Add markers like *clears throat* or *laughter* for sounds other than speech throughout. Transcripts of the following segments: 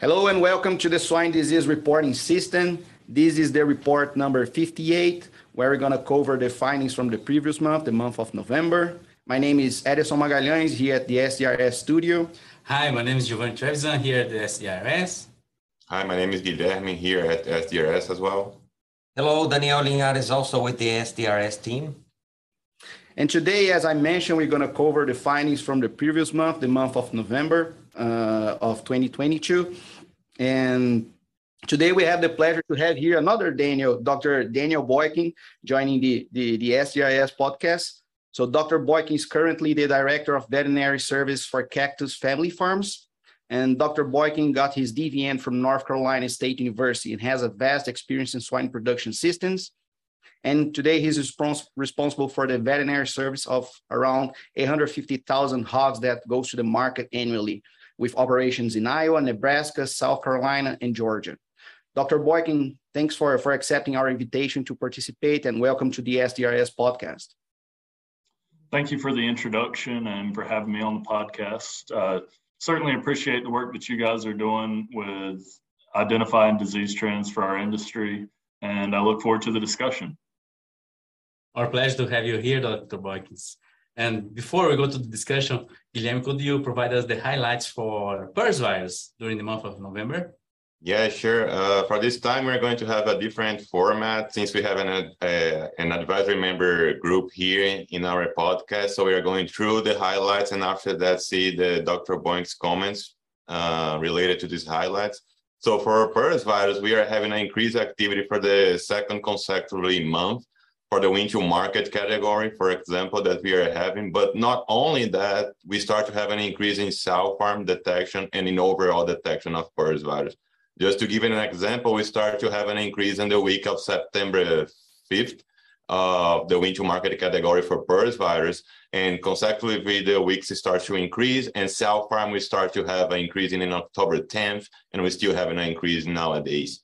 Hello and welcome to the swine disease reporting system. This is the report number 58, where we're going to cover the findings from the previous month, the month of November. My name is Edison Magalhães here at the SDRS studio. Hi, my name is Giovanni Trevisan here at the SDRS. Hi, my name is Guilherme here at SDRS as well. Hello, Daniel Linhares also with the SDRS team. And today, as I mentioned, we're going to cover the findings from the previous month, the month of November Uh, of 2022. And today we have the pleasure to have here another Daniel, Dr. Daniel Boykin, joining the, the, the SDRS podcast. So Dr. Boykin is currently the Director of Veterinary Service for Cactus Family Farms. And Dr. Boykin got his DVM from North Carolina State University and has a vast experience in swine production systems. And today he's respons- responsible for the veterinary service of around 850,000 hogs that goes to the market annually with operations in Iowa, Nebraska, South Carolina, and Georgia. Dr. Boykin, thanks for, for accepting our invitation to participate and welcome to the SDRS podcast. Thank you for the introduction and for having me on the podcast. Uh, certainly appreciate the work that you guys are doing with identifying disease trends for our industry, and I look forward to the discussion. Our pleasure to have you here, Dr. Boykins. And before we go to the discussion, Guilherme, could you provide us the highlights for PRRS virus during the month of November? Yeah, sure. Uh, for this time, we're going to have a different format since we have an, uh, an advisory member group here in our podcast. So we are going through the highlights and after that, see the Dr. Boykin's comments uh, related to these highlights. So for PRRS virus, we are having an increased activity for the second consecutively month for the wean to market category, for example, that we are having. But not only that, we start to have an increase in sow farm detection and in overall detection of PRRS virus. Just to give an example, we start to have an increase in the week of September 5th of uh, the wean to market category for PRRS virus. And consecutively, the weeks start to increase, and sow farm we start to have an increase in October 10th, and we still have an increase nowadays.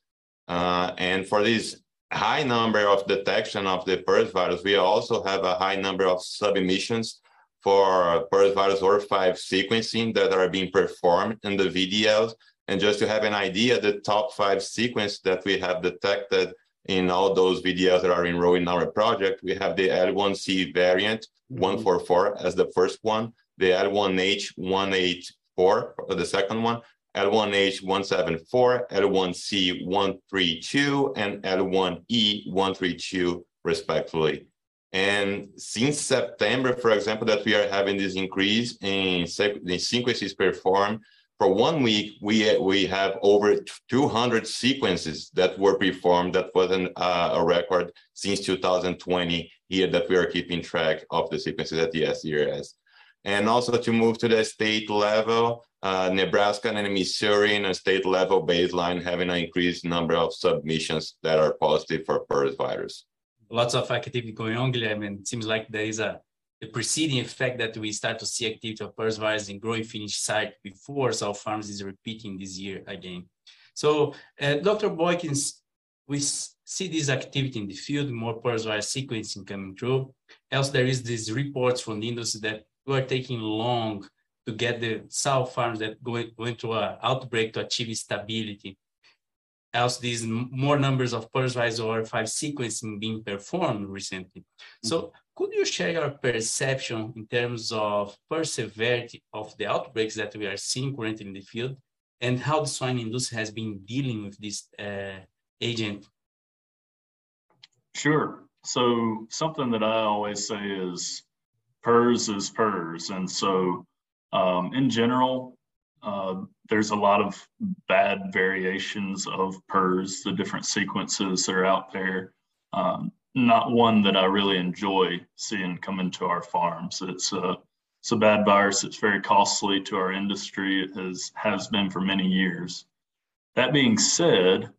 Uh, and for this high number of detection of the PRRS virus, we also have a high number of submissions for PRRS virus ORF5 sequencing that are being performed in the VDLs. And just to have an idea, the top five sequence that we have detected in all those VDLs that are enrolled in our project, we have the L1C variant mm-hmm. 144 as the first one, the L1H 184 the second one, L1H174, L1C132, and L1E132, respectively. And since September, for example, that we are having this increase in the sequences performed, for one week, we, we have over 200 sequences that were performed. That wasn't uh, a record since 2020 here that we are keeping track of the sequences at the SDRS. And also to move to the state level, uh, Nebraska and Missouri in a state level baseline having an increased number of submissions that are positive for PRRS virus. Lots of activity going on, Guilherme, and it seems like there is a the preceding effect that we start to see activity of PRRS virus in growing finish site before sow farms is repeating this year again. So, uh, Dr. Boykins, we see this activity in the field, more PRRS virus sequencing coming through. Else, there is these reports from the industry that we are taking long to get the sow farms that go, go into an outbreak to achieve stability. Else these more numbers of PRRS ORF5 sequencing being performed recently. So mm-hmm. could you share your perception in terms of perseverity of the outbreaks that we are seeing currently in the field and how the swine industry has been dealing with this uh, agent? Sure. So something that I always say is PRRS is PRRS. And so um, in general, uh, there's a lot of bad variations of PRRS, the different sequences that are out there. Um, not one that I really enjoy seeing come into our farms. It's a it's a bad virus. It's very costly to our industry. It has has been for many years. That being said,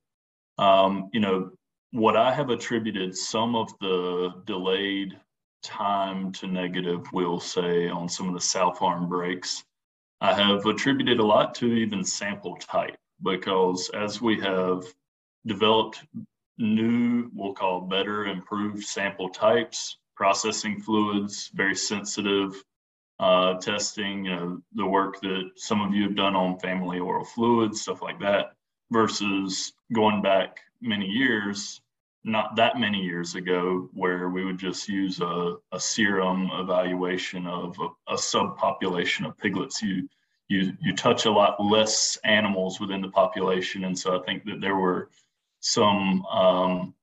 um, you know what I have attributed some of the delayed time to negative, we'll say, on some of the sow farm breaks. I have attributed a lot to even sample type because as we have developed new, we'll call better, improved sample types, processing fluids, very sensitive uh, testing, you know, the work that some of you have done on family oral fluids, stuff like that, versus going back many years, not that many years ago, where we would just use a, a serum evaluation of a, a subpopulation of piglets. You you you touch a lot less animals within the population, and so I think that there were some um,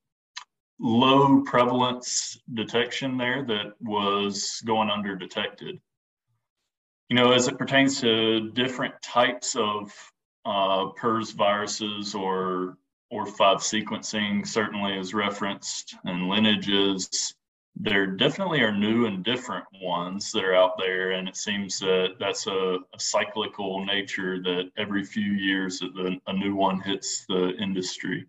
low prevalence detection there that was going under detected. You know, as it pertains to different types of uh, PRRS viruses or ORF5 sequencing, certainly is referenced, and lineages. There definitely are new and different ones that are out there, and it seems that that's a, a cyclical nature that every few years a new one hits the industry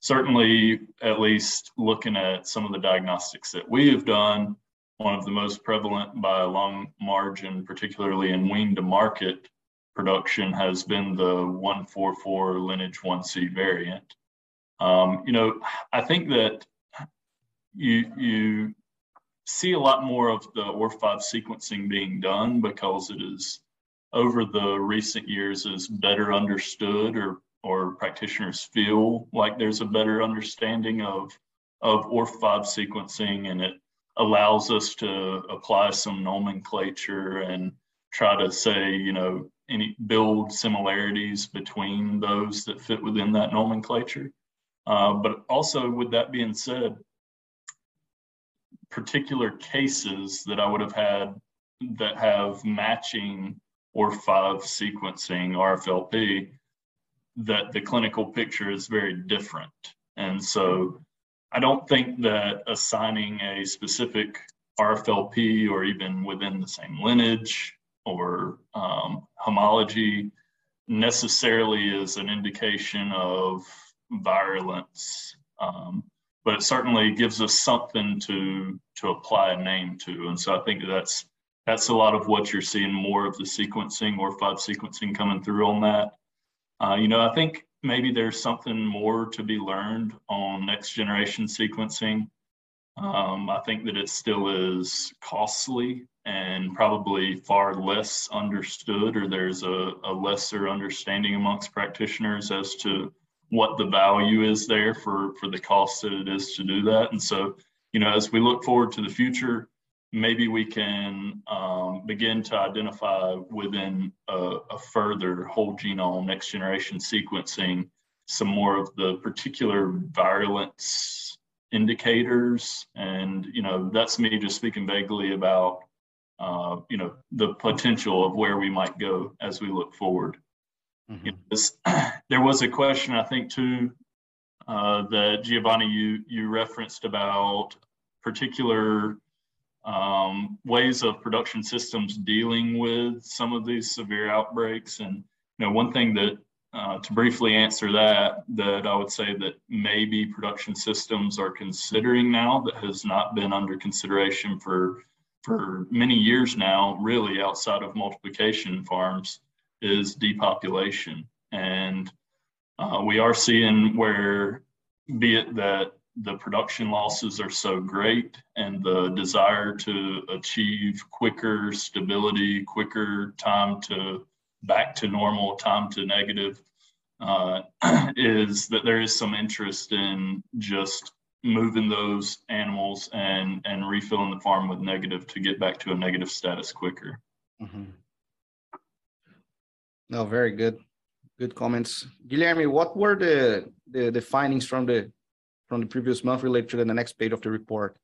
certainly at least looking at some of the diagnostics that we have done one of the most prevalent by a long margin particularly in wean to market production has been the 144 lineage 1c variant um, you know i think that you you see a lot more of the ORF5 sequencing being done because it is over the recent years is better understood or or practitioners feel like there's a better understanding of of ORF5 sequencing and it allows us to apply some nomenclature and try to say, you know, any build similarities between those that fit within that nomenclature. Uh, but also, with that being said, particular cases that I would have had that have matching ORF5 sequencing RFLP that the clinical picture is very different. And so I don't think that assigning a specific RFLP or even within the same lineage or um, homology necessarily is an indication of virulence. Um, but it certainly gives us something to to apply a name to. And so I think that's that's a lot of what you're seeing more of the sequencing ORF5 sequencing coming through on that. Uh, you know, I think maybe there's something more to be learned on next generation sequencing. Um, I think that it still is costly and probably far less understood, or there's a, a lesser understanding amongst practitioners as to what the value is there for for the cost that it is to do that. And so, you know, as we look forward to the future, maybe we can um, begin to identify within a, a, further whole genome next generation sequencing some more of the particular virulence indicators and you know that's me just speaking vaguely about uh, you know the potential of where we might go as we look forward mm-hmm. *clears throat* there was a question i think too uh, that giovanni you you referenced about particular um, ways of production systems dealing with some of these severe outbreaks. And you know, one thing that uh, to briefly answer that, that I would say that maybe production systems are considering now that has not been under consideration for for many years now, really outside of multiplication farms, is depopulation. And uh, we are seeing where, be it that the production losses are so great and the desire to achieve quicker stability, quicker time to back to normal, time to negative, uh, *clears throat* is that there is some interest in just moving those animals and and refilling the farm with negative to get back to a negative status quicker. Mm-hmm. No, very good, good comments, Guilherme. What were the, the the findings from the from the previous month related to the next page of the report?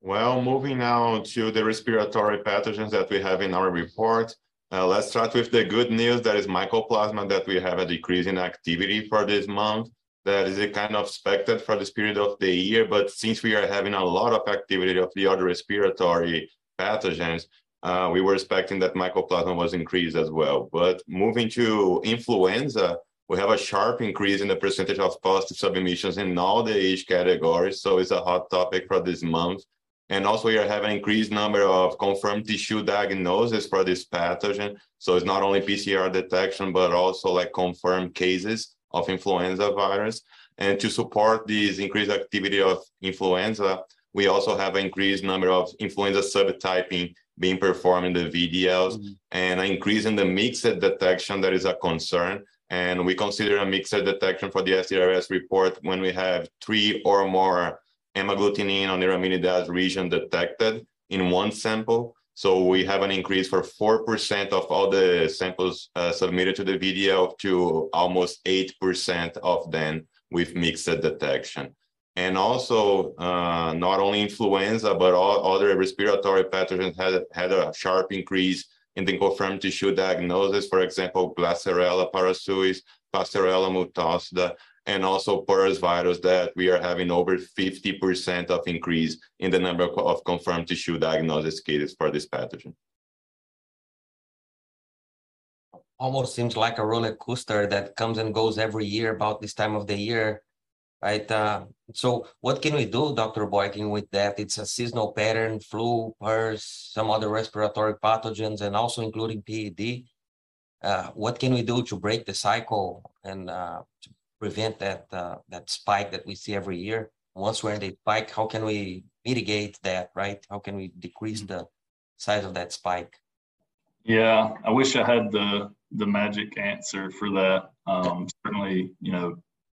Well, moving now to the respiratory pathogens that we have in our report. Uh, let's start with the good news. That is mycoplasma that we have a decrease in activity for this month. That is a kind of expected for this period of the year. But since we are having a lot of activity of the other respiratory pathogens, uh, we were expecting that mycoplasma was increased as well. But moving to influenza, we have a sharp increase in the percentage of positive submissions in all the age categories. So it's a hot topic for this month. And also we have an increased number of confirmed tissue diagnosis for this pathogen. So it's not only PCR detection, but also like confirmed cases of influenza virus. And to support this increased activity of influenza, we also have an increased number of influenza subtyping being performed in the VDLs mm-hmm. and an increase in the mixed detection that is a concern. And we consider a mixed detection for the SDRS report when we have three or more hemagglutinin or neuraminidase region detected in one sample. So we have an increase for 4% of all the samples uh, submitted to the VDL to almost 8% of them with mixed detection. And also, uh, not only influenza, but all other respiratory pathogens had, had a sharp increase in the confirmed tissue diagnosis. For example, Glaesserella parasuis, Pasteurella multocida, and also PRRS virus that we are having over 50% of increase in the number of confirmed tissue diagnosis cases for this pathogen. Almost seems like a roller coaster that comes and goes every year about this time of the year, right? Uh, so what can we do, Dr. Boykin, with that? It's a seasonal pattern, flu, PRRS, some other respiratory pathogens, and also including PED. Uh, what can we do to break the cycle and uh, to prevent that uh, that spike that we see every year. Once we're in the spike, how can we mitigate that, right? How can we decrease the size of that spike? Yeah, I wish I had the the magic answer for that. Um, certainly, you know,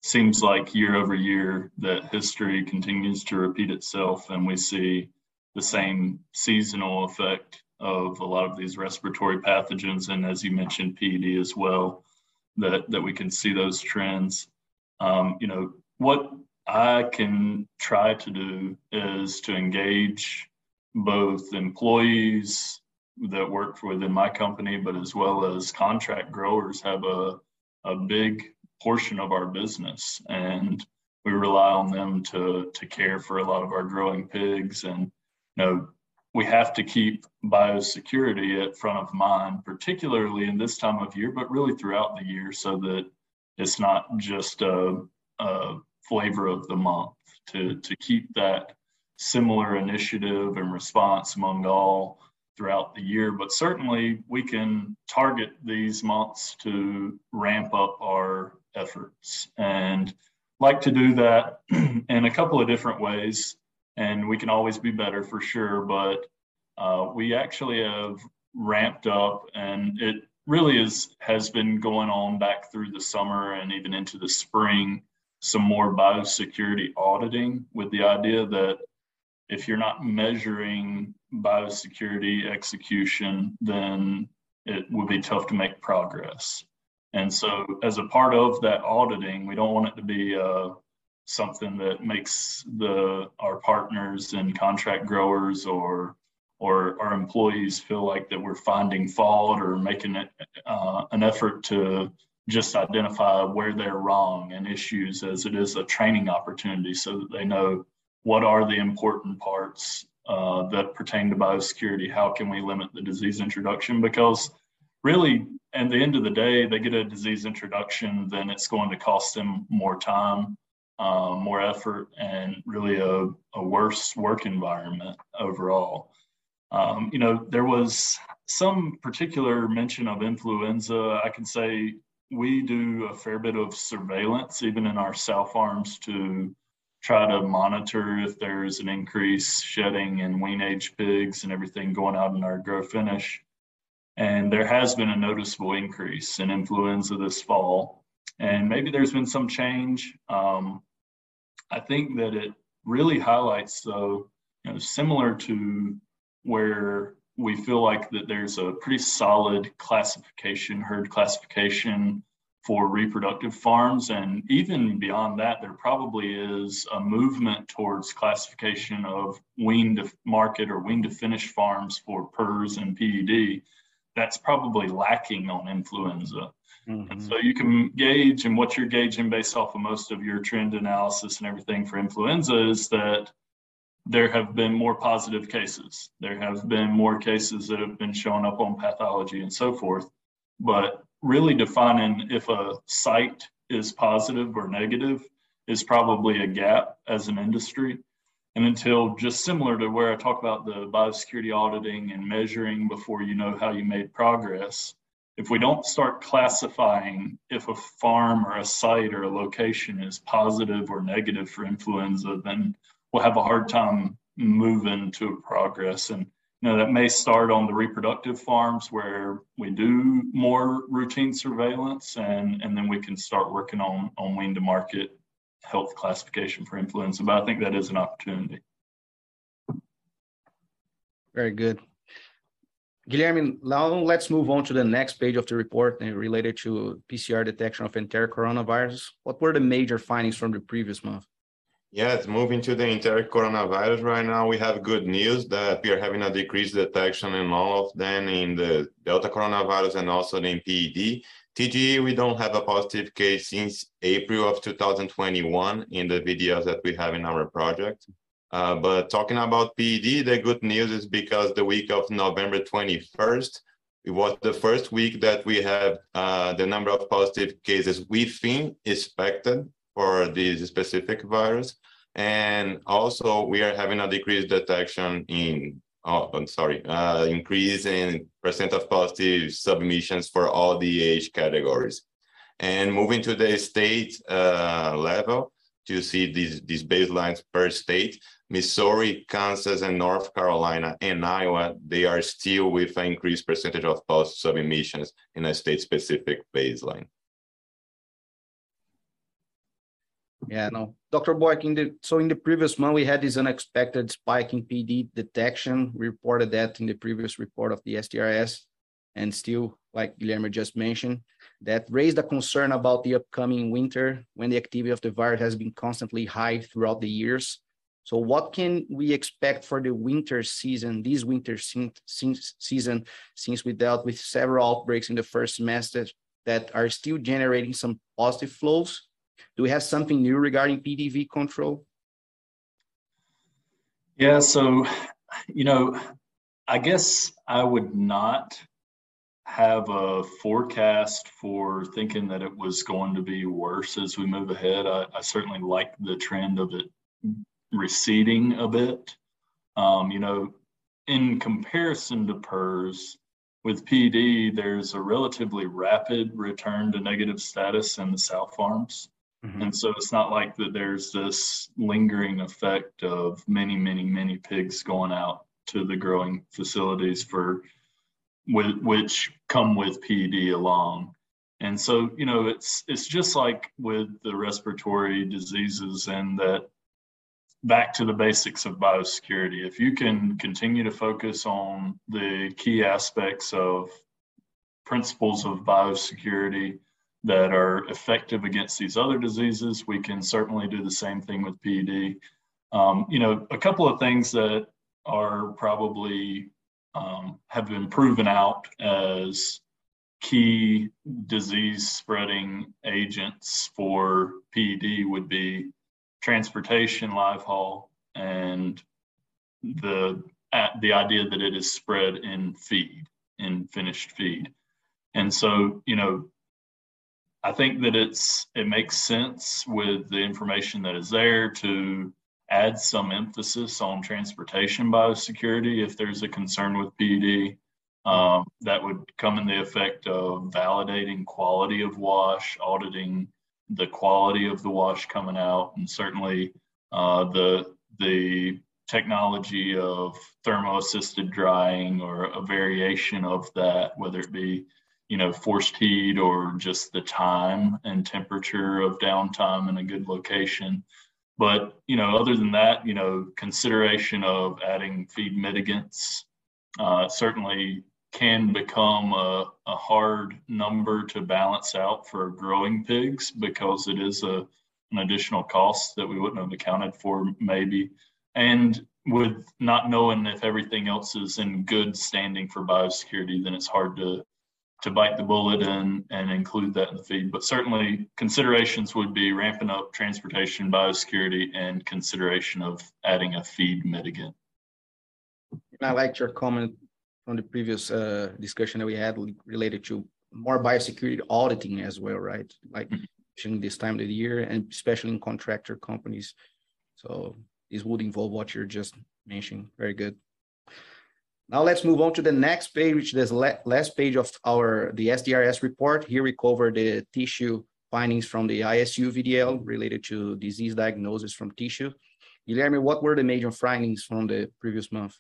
seems like year over year that history continues to repeat itself, and we see the same seasonal effect of a lot of these respiratory pathogens, and as you mentioned, PED as well. That that we can see those trends. Um, you know, what I can try to do is to engage both employees that work within my company, but as well as contract growers have a, a big portion of our business. And we rely on them to, to care for a lot of our growing pigs. And, you know, we have to keep biosecurity at front of mind, particularly in this time of year, but really throughout the year, so that it's not just a, a flavor of the month to, to keep that similar initiative and response among all throughout the year. But certainly we can target these months to ramp up our efforts and like to do that *clears throat* in a couple of different ways. And we can always be better for sure, but uh, we actually have ramped up and it really is has been going on back through the summer and even into the spring some more biosecurity auditing with the idea that if you're not measuring biosecurity execution then it would be tough to make progress and so as a part of that auditing we don't want it to be uh, something that makes the our partners and contract growers or or our employees feel like that we're finding fault or making it, uh, an effort to just identify where they're wrong and issues as it is a training opportunity so that they know what are the important parts uh, that pertain to biosecurity. How can we limit the disease introduction? Because really at the end of the day they get a disease introduction then it's going to cost them more time uh, more effort and really a, a worse work environment overall um, you know, there was some particular mention of influenza. I can say we do a fair bit of surveillance, even in our sow farms, to try to monitor if there's an increase shedding in wean age pigs and everything going out in our grow finish. And there has been a noticeable increase in influenza this fall. And maybe there's been some change. Um, I think that it really highlights, though, you know, similar to where we feel like that there's a pretty solid classification, herd classification for reproductive farms. And even beyond that, there probably is a movement towards classification of wean to market or wean to finish farms for PRRS and PED. That's probably lacking on influenza. Mm-hmm. And so you can gauge, and what you're gauging based off of most of your trend analysis and everything for influenza is that there have been more positive cases. There have been more cases that have been shown up on pathology and so forth. But really defining if a site is positive or negative is probably a gap as an industry. And until just similar to where I talk about the biosecurity auditing and measuring before you know how you made progress, if we don't start classifying if a farm or a site or a location is positive or negative for influenza, then we'll have a hard time moving to progress. And you know, that may start on the reproductive farms where we do more routine surveillance and, and then we can start working on, on wean to market health classification for influenza. But I think that is an opportunity. Very good. Guilherme, now let's move on to the next page of the report eh, related to PCR detection of enteric coronavirus. What were the major findings from the previous month? Yes, moving to the enteric coronavirus right now, we have good news that we are having a decreased detection in all of them in the Delta coronavirus and also in PED. TGE, we don't have a positive case since April of 2021 in the VDLs that we have in our project. Uh, but talking about PED, the good news is because the week of November 21st, it was the first week that we have uh, the number of positive cases within expected for this specific virus. And also we are having a decreased detection in, oh, I'm sorry, uh, increase in percent of positive submissions for all the age categories. And moving to the state uh, level to see these, these baselines per state, Missouri, Kansas, and North Carolina and Iowa, they are still with an increased percentage of post submissions in a state-specific baseline. Yeah, no. Dr. Boyk, in the, so in the previous month, we had this unexpected spike in PED detection. We reported that in the previous report of the SDRS. And still, like Guilherme just mentioned, that raised a concern about the upcoming winter when the activity of the virus has been constantly high throughout the years. So what can we expect for the winter season, this winter season, since we dealt with several outbreaks in the first semester that are still generating some positive flows? Do we have something new regarding PEDV control? Yeah, so, you know, I guess I would not have a forecast for thinking that it was going to be worse as we move ahead. I, I certainly like the trend of it receding a bit. Um, you know, in comparison to PRRS, with PED, there's a relatively rapid return to negative status in the sow farms. Mm-hmm. And so it's not like that there's this lingering effect of many, many, many pigs going out to the growing facilities for with, which come with PED along. And so, you know, it's it's just like with the respiratory diseases and that back to the basics of biosecurity. If you can continue to focus on the key aspects of principles of biosecurity that are effective against these other diseases, we can certainly do the same thing with PED. Um, you know, a couple of things that are probably um, have been proven out as key disease spreading agents for PED would be transportation live haul and the the idea that it is spread in feed in finished feed and so you know i think that it's it makes sense with the information that is there to add some emphasis on transportation biosecurity if there's a concern with ped um, that would come in the effect of validating quality of wash auditing the quality of the wash coming out, and certainly uh, the the technology of thermo-assisted drying or a variation of that, whether it be you know forced heat or just the time and temperature of downtime in a good location. But you know, other than that, you know, consideration of adding feed mitigants uh, certainly can become a, a hard number to balance out for growing pigs because it is a an additional cost that we wouldn't have accounted for maybe and with not knowing if everything else is in good standing for biosecurity then it's hard to to bite the bullet and and include that in the feed but certainly considerations would be ramping up transportation biosecurity and consideration of adding a feed mitigant i liked your comment from the previous uh, discussion that we had related to more biosecurity auditing as well, right? Like mm-hmm. this time of the year, and especially in contractor companies. So this would involve what you're just mentioning. Very good. Now let's move on to the next page, which is the last page of our the SDRS report. Here we cover the tissue findings from the ISU VDL related to disease diagnosis from tissue. Guilherme, what were the major findings from the previous month?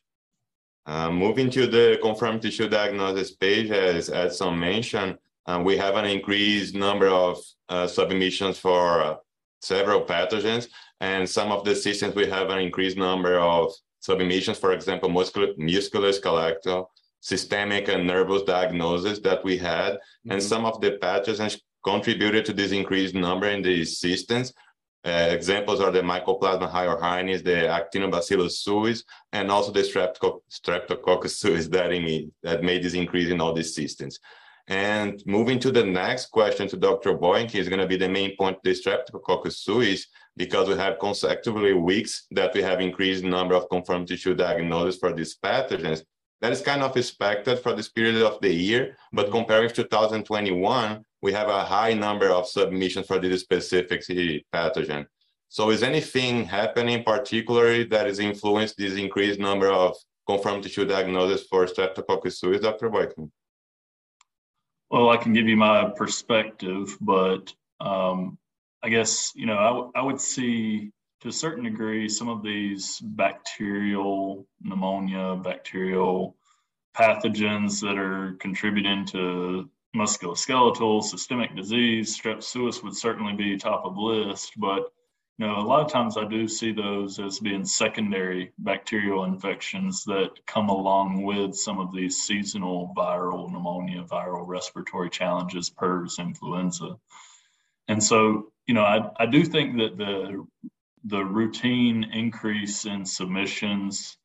Uh, moving to the confirmed tissue diagnosis page, as Edson mentioned, uh, we have an increased number of uh, submissions for uh, several pathogens, and some of the systems we have an increased number of submissions, for example, muscular, musculoskeletal, systemic and nervous diagnosis that we had, mm-hmm. and some of the pathogens contributed to this increased number in these systems. Uh, examples are the Mycoplasma hyorhinis, the Actinobacillus suis, and also the Streptococcus suis that, in, that made this increase in all these systems. And moving to the next question to Dr. Boyk is going to be the main point, the Streptococcus suis, because we have consecutively weeks that we have increased number of confirmed tissue diagnosis for these pathogens. That is kind of expected for this period of the year, but compared with 2021, we have a high number of submissions for this specific pathogen. So is anything happening particularly that has influenced this increased number of confirmed tissue diagnosis for Streptococcus suis, Dr. Boykin? Well, I can give you my perspective, but um, I guess, you know, I, I would see to a certain degree some of these bacterial pneumonia, bacterial pathogens that are contributing to musculoskeletal, systemic disease, strep suis would certainly be top of list, but know, a lot of times I do see those as being secondary bacterial infections that come along with some of these seasonal viral pneumonia, viral respiratory challenges, PRRS, influenza. And so, you know, I, I do think that the the routine increase in submissions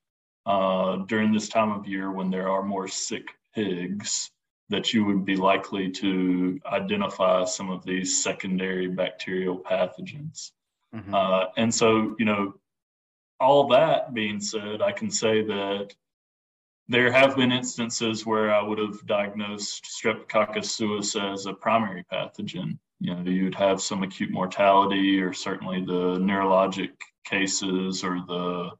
uh, during this time of year when there are more sick pigs that you would be likely to identify some of these secondary bacterial pathogens. Mm-hmm. Uh, and so, you know, all that being said, I can say that there have been instances where I would have diagnosed Streptococcus suis as a primary pathogen. You know, you'd have some acute mortality, or certainly the neurologic cases, or the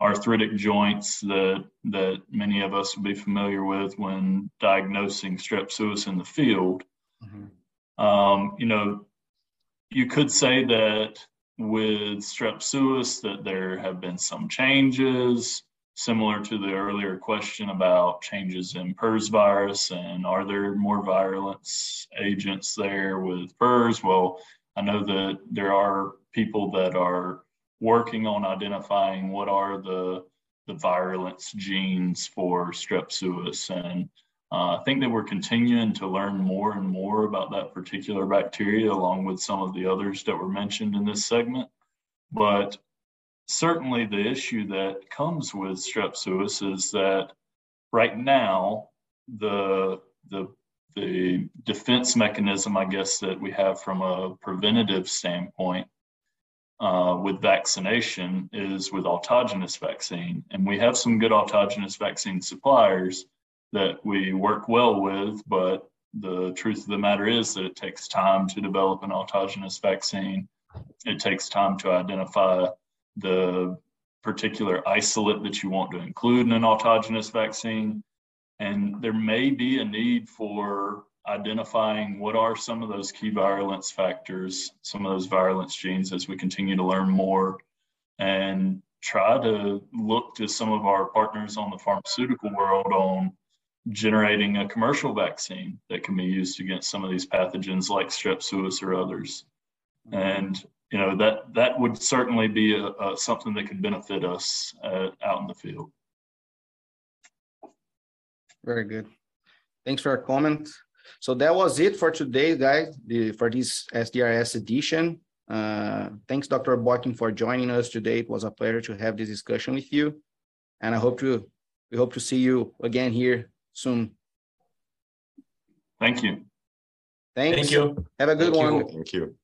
arthritic joints that that many of us would be familiar with when diagnosing strep suis in the field. Mm-hmm. Um, you know, you could say that with strep suis that there have been some changes similar to the earlier question about changes in PRRS virus and are there more virulence agents there with PRRS? Well, I know that there are people that are working on identifying what are the the virulence genes for strep suis and uh, I think that we're continuing to learn more and more about that particular bacteria, along with some of the others that were mentioned in this segment. But certainly, the issue that comes with strep suis is that right now, the the the defense mechanism, I guess, that we have from a preventative standpoint uh, with vaccination is with autogenous vaccine. And we have some good autogenous vaccine suppliers that we work well with, but the truth of the matter is that it takes time to develop an autogenous vaccine. It takes time to identify the particular isolate that you want to include in an autogenous vaccine. And there may be a need for identifying what are some of those key virulence factors, some of those virulence genes as we continue to learn more and try to look to some of our partners on the pharmaceutical world on generating a commercial vaccine that can be used against some of these pathogens like strep suis or others. And you know that that would certainly be a, a something that could benefit us uh, out in the field. Very good. Thanks for your comment. So that was it for today, guys, the, for this SDRS edition. Uh, thanks, Dr. Boykin, for joining us today. It was a pleasure to have this discussion with you. And I hope to we hope to see you again here soon. Thank you. Thanks. Thank you. Have a good Thank one. You. Thank you.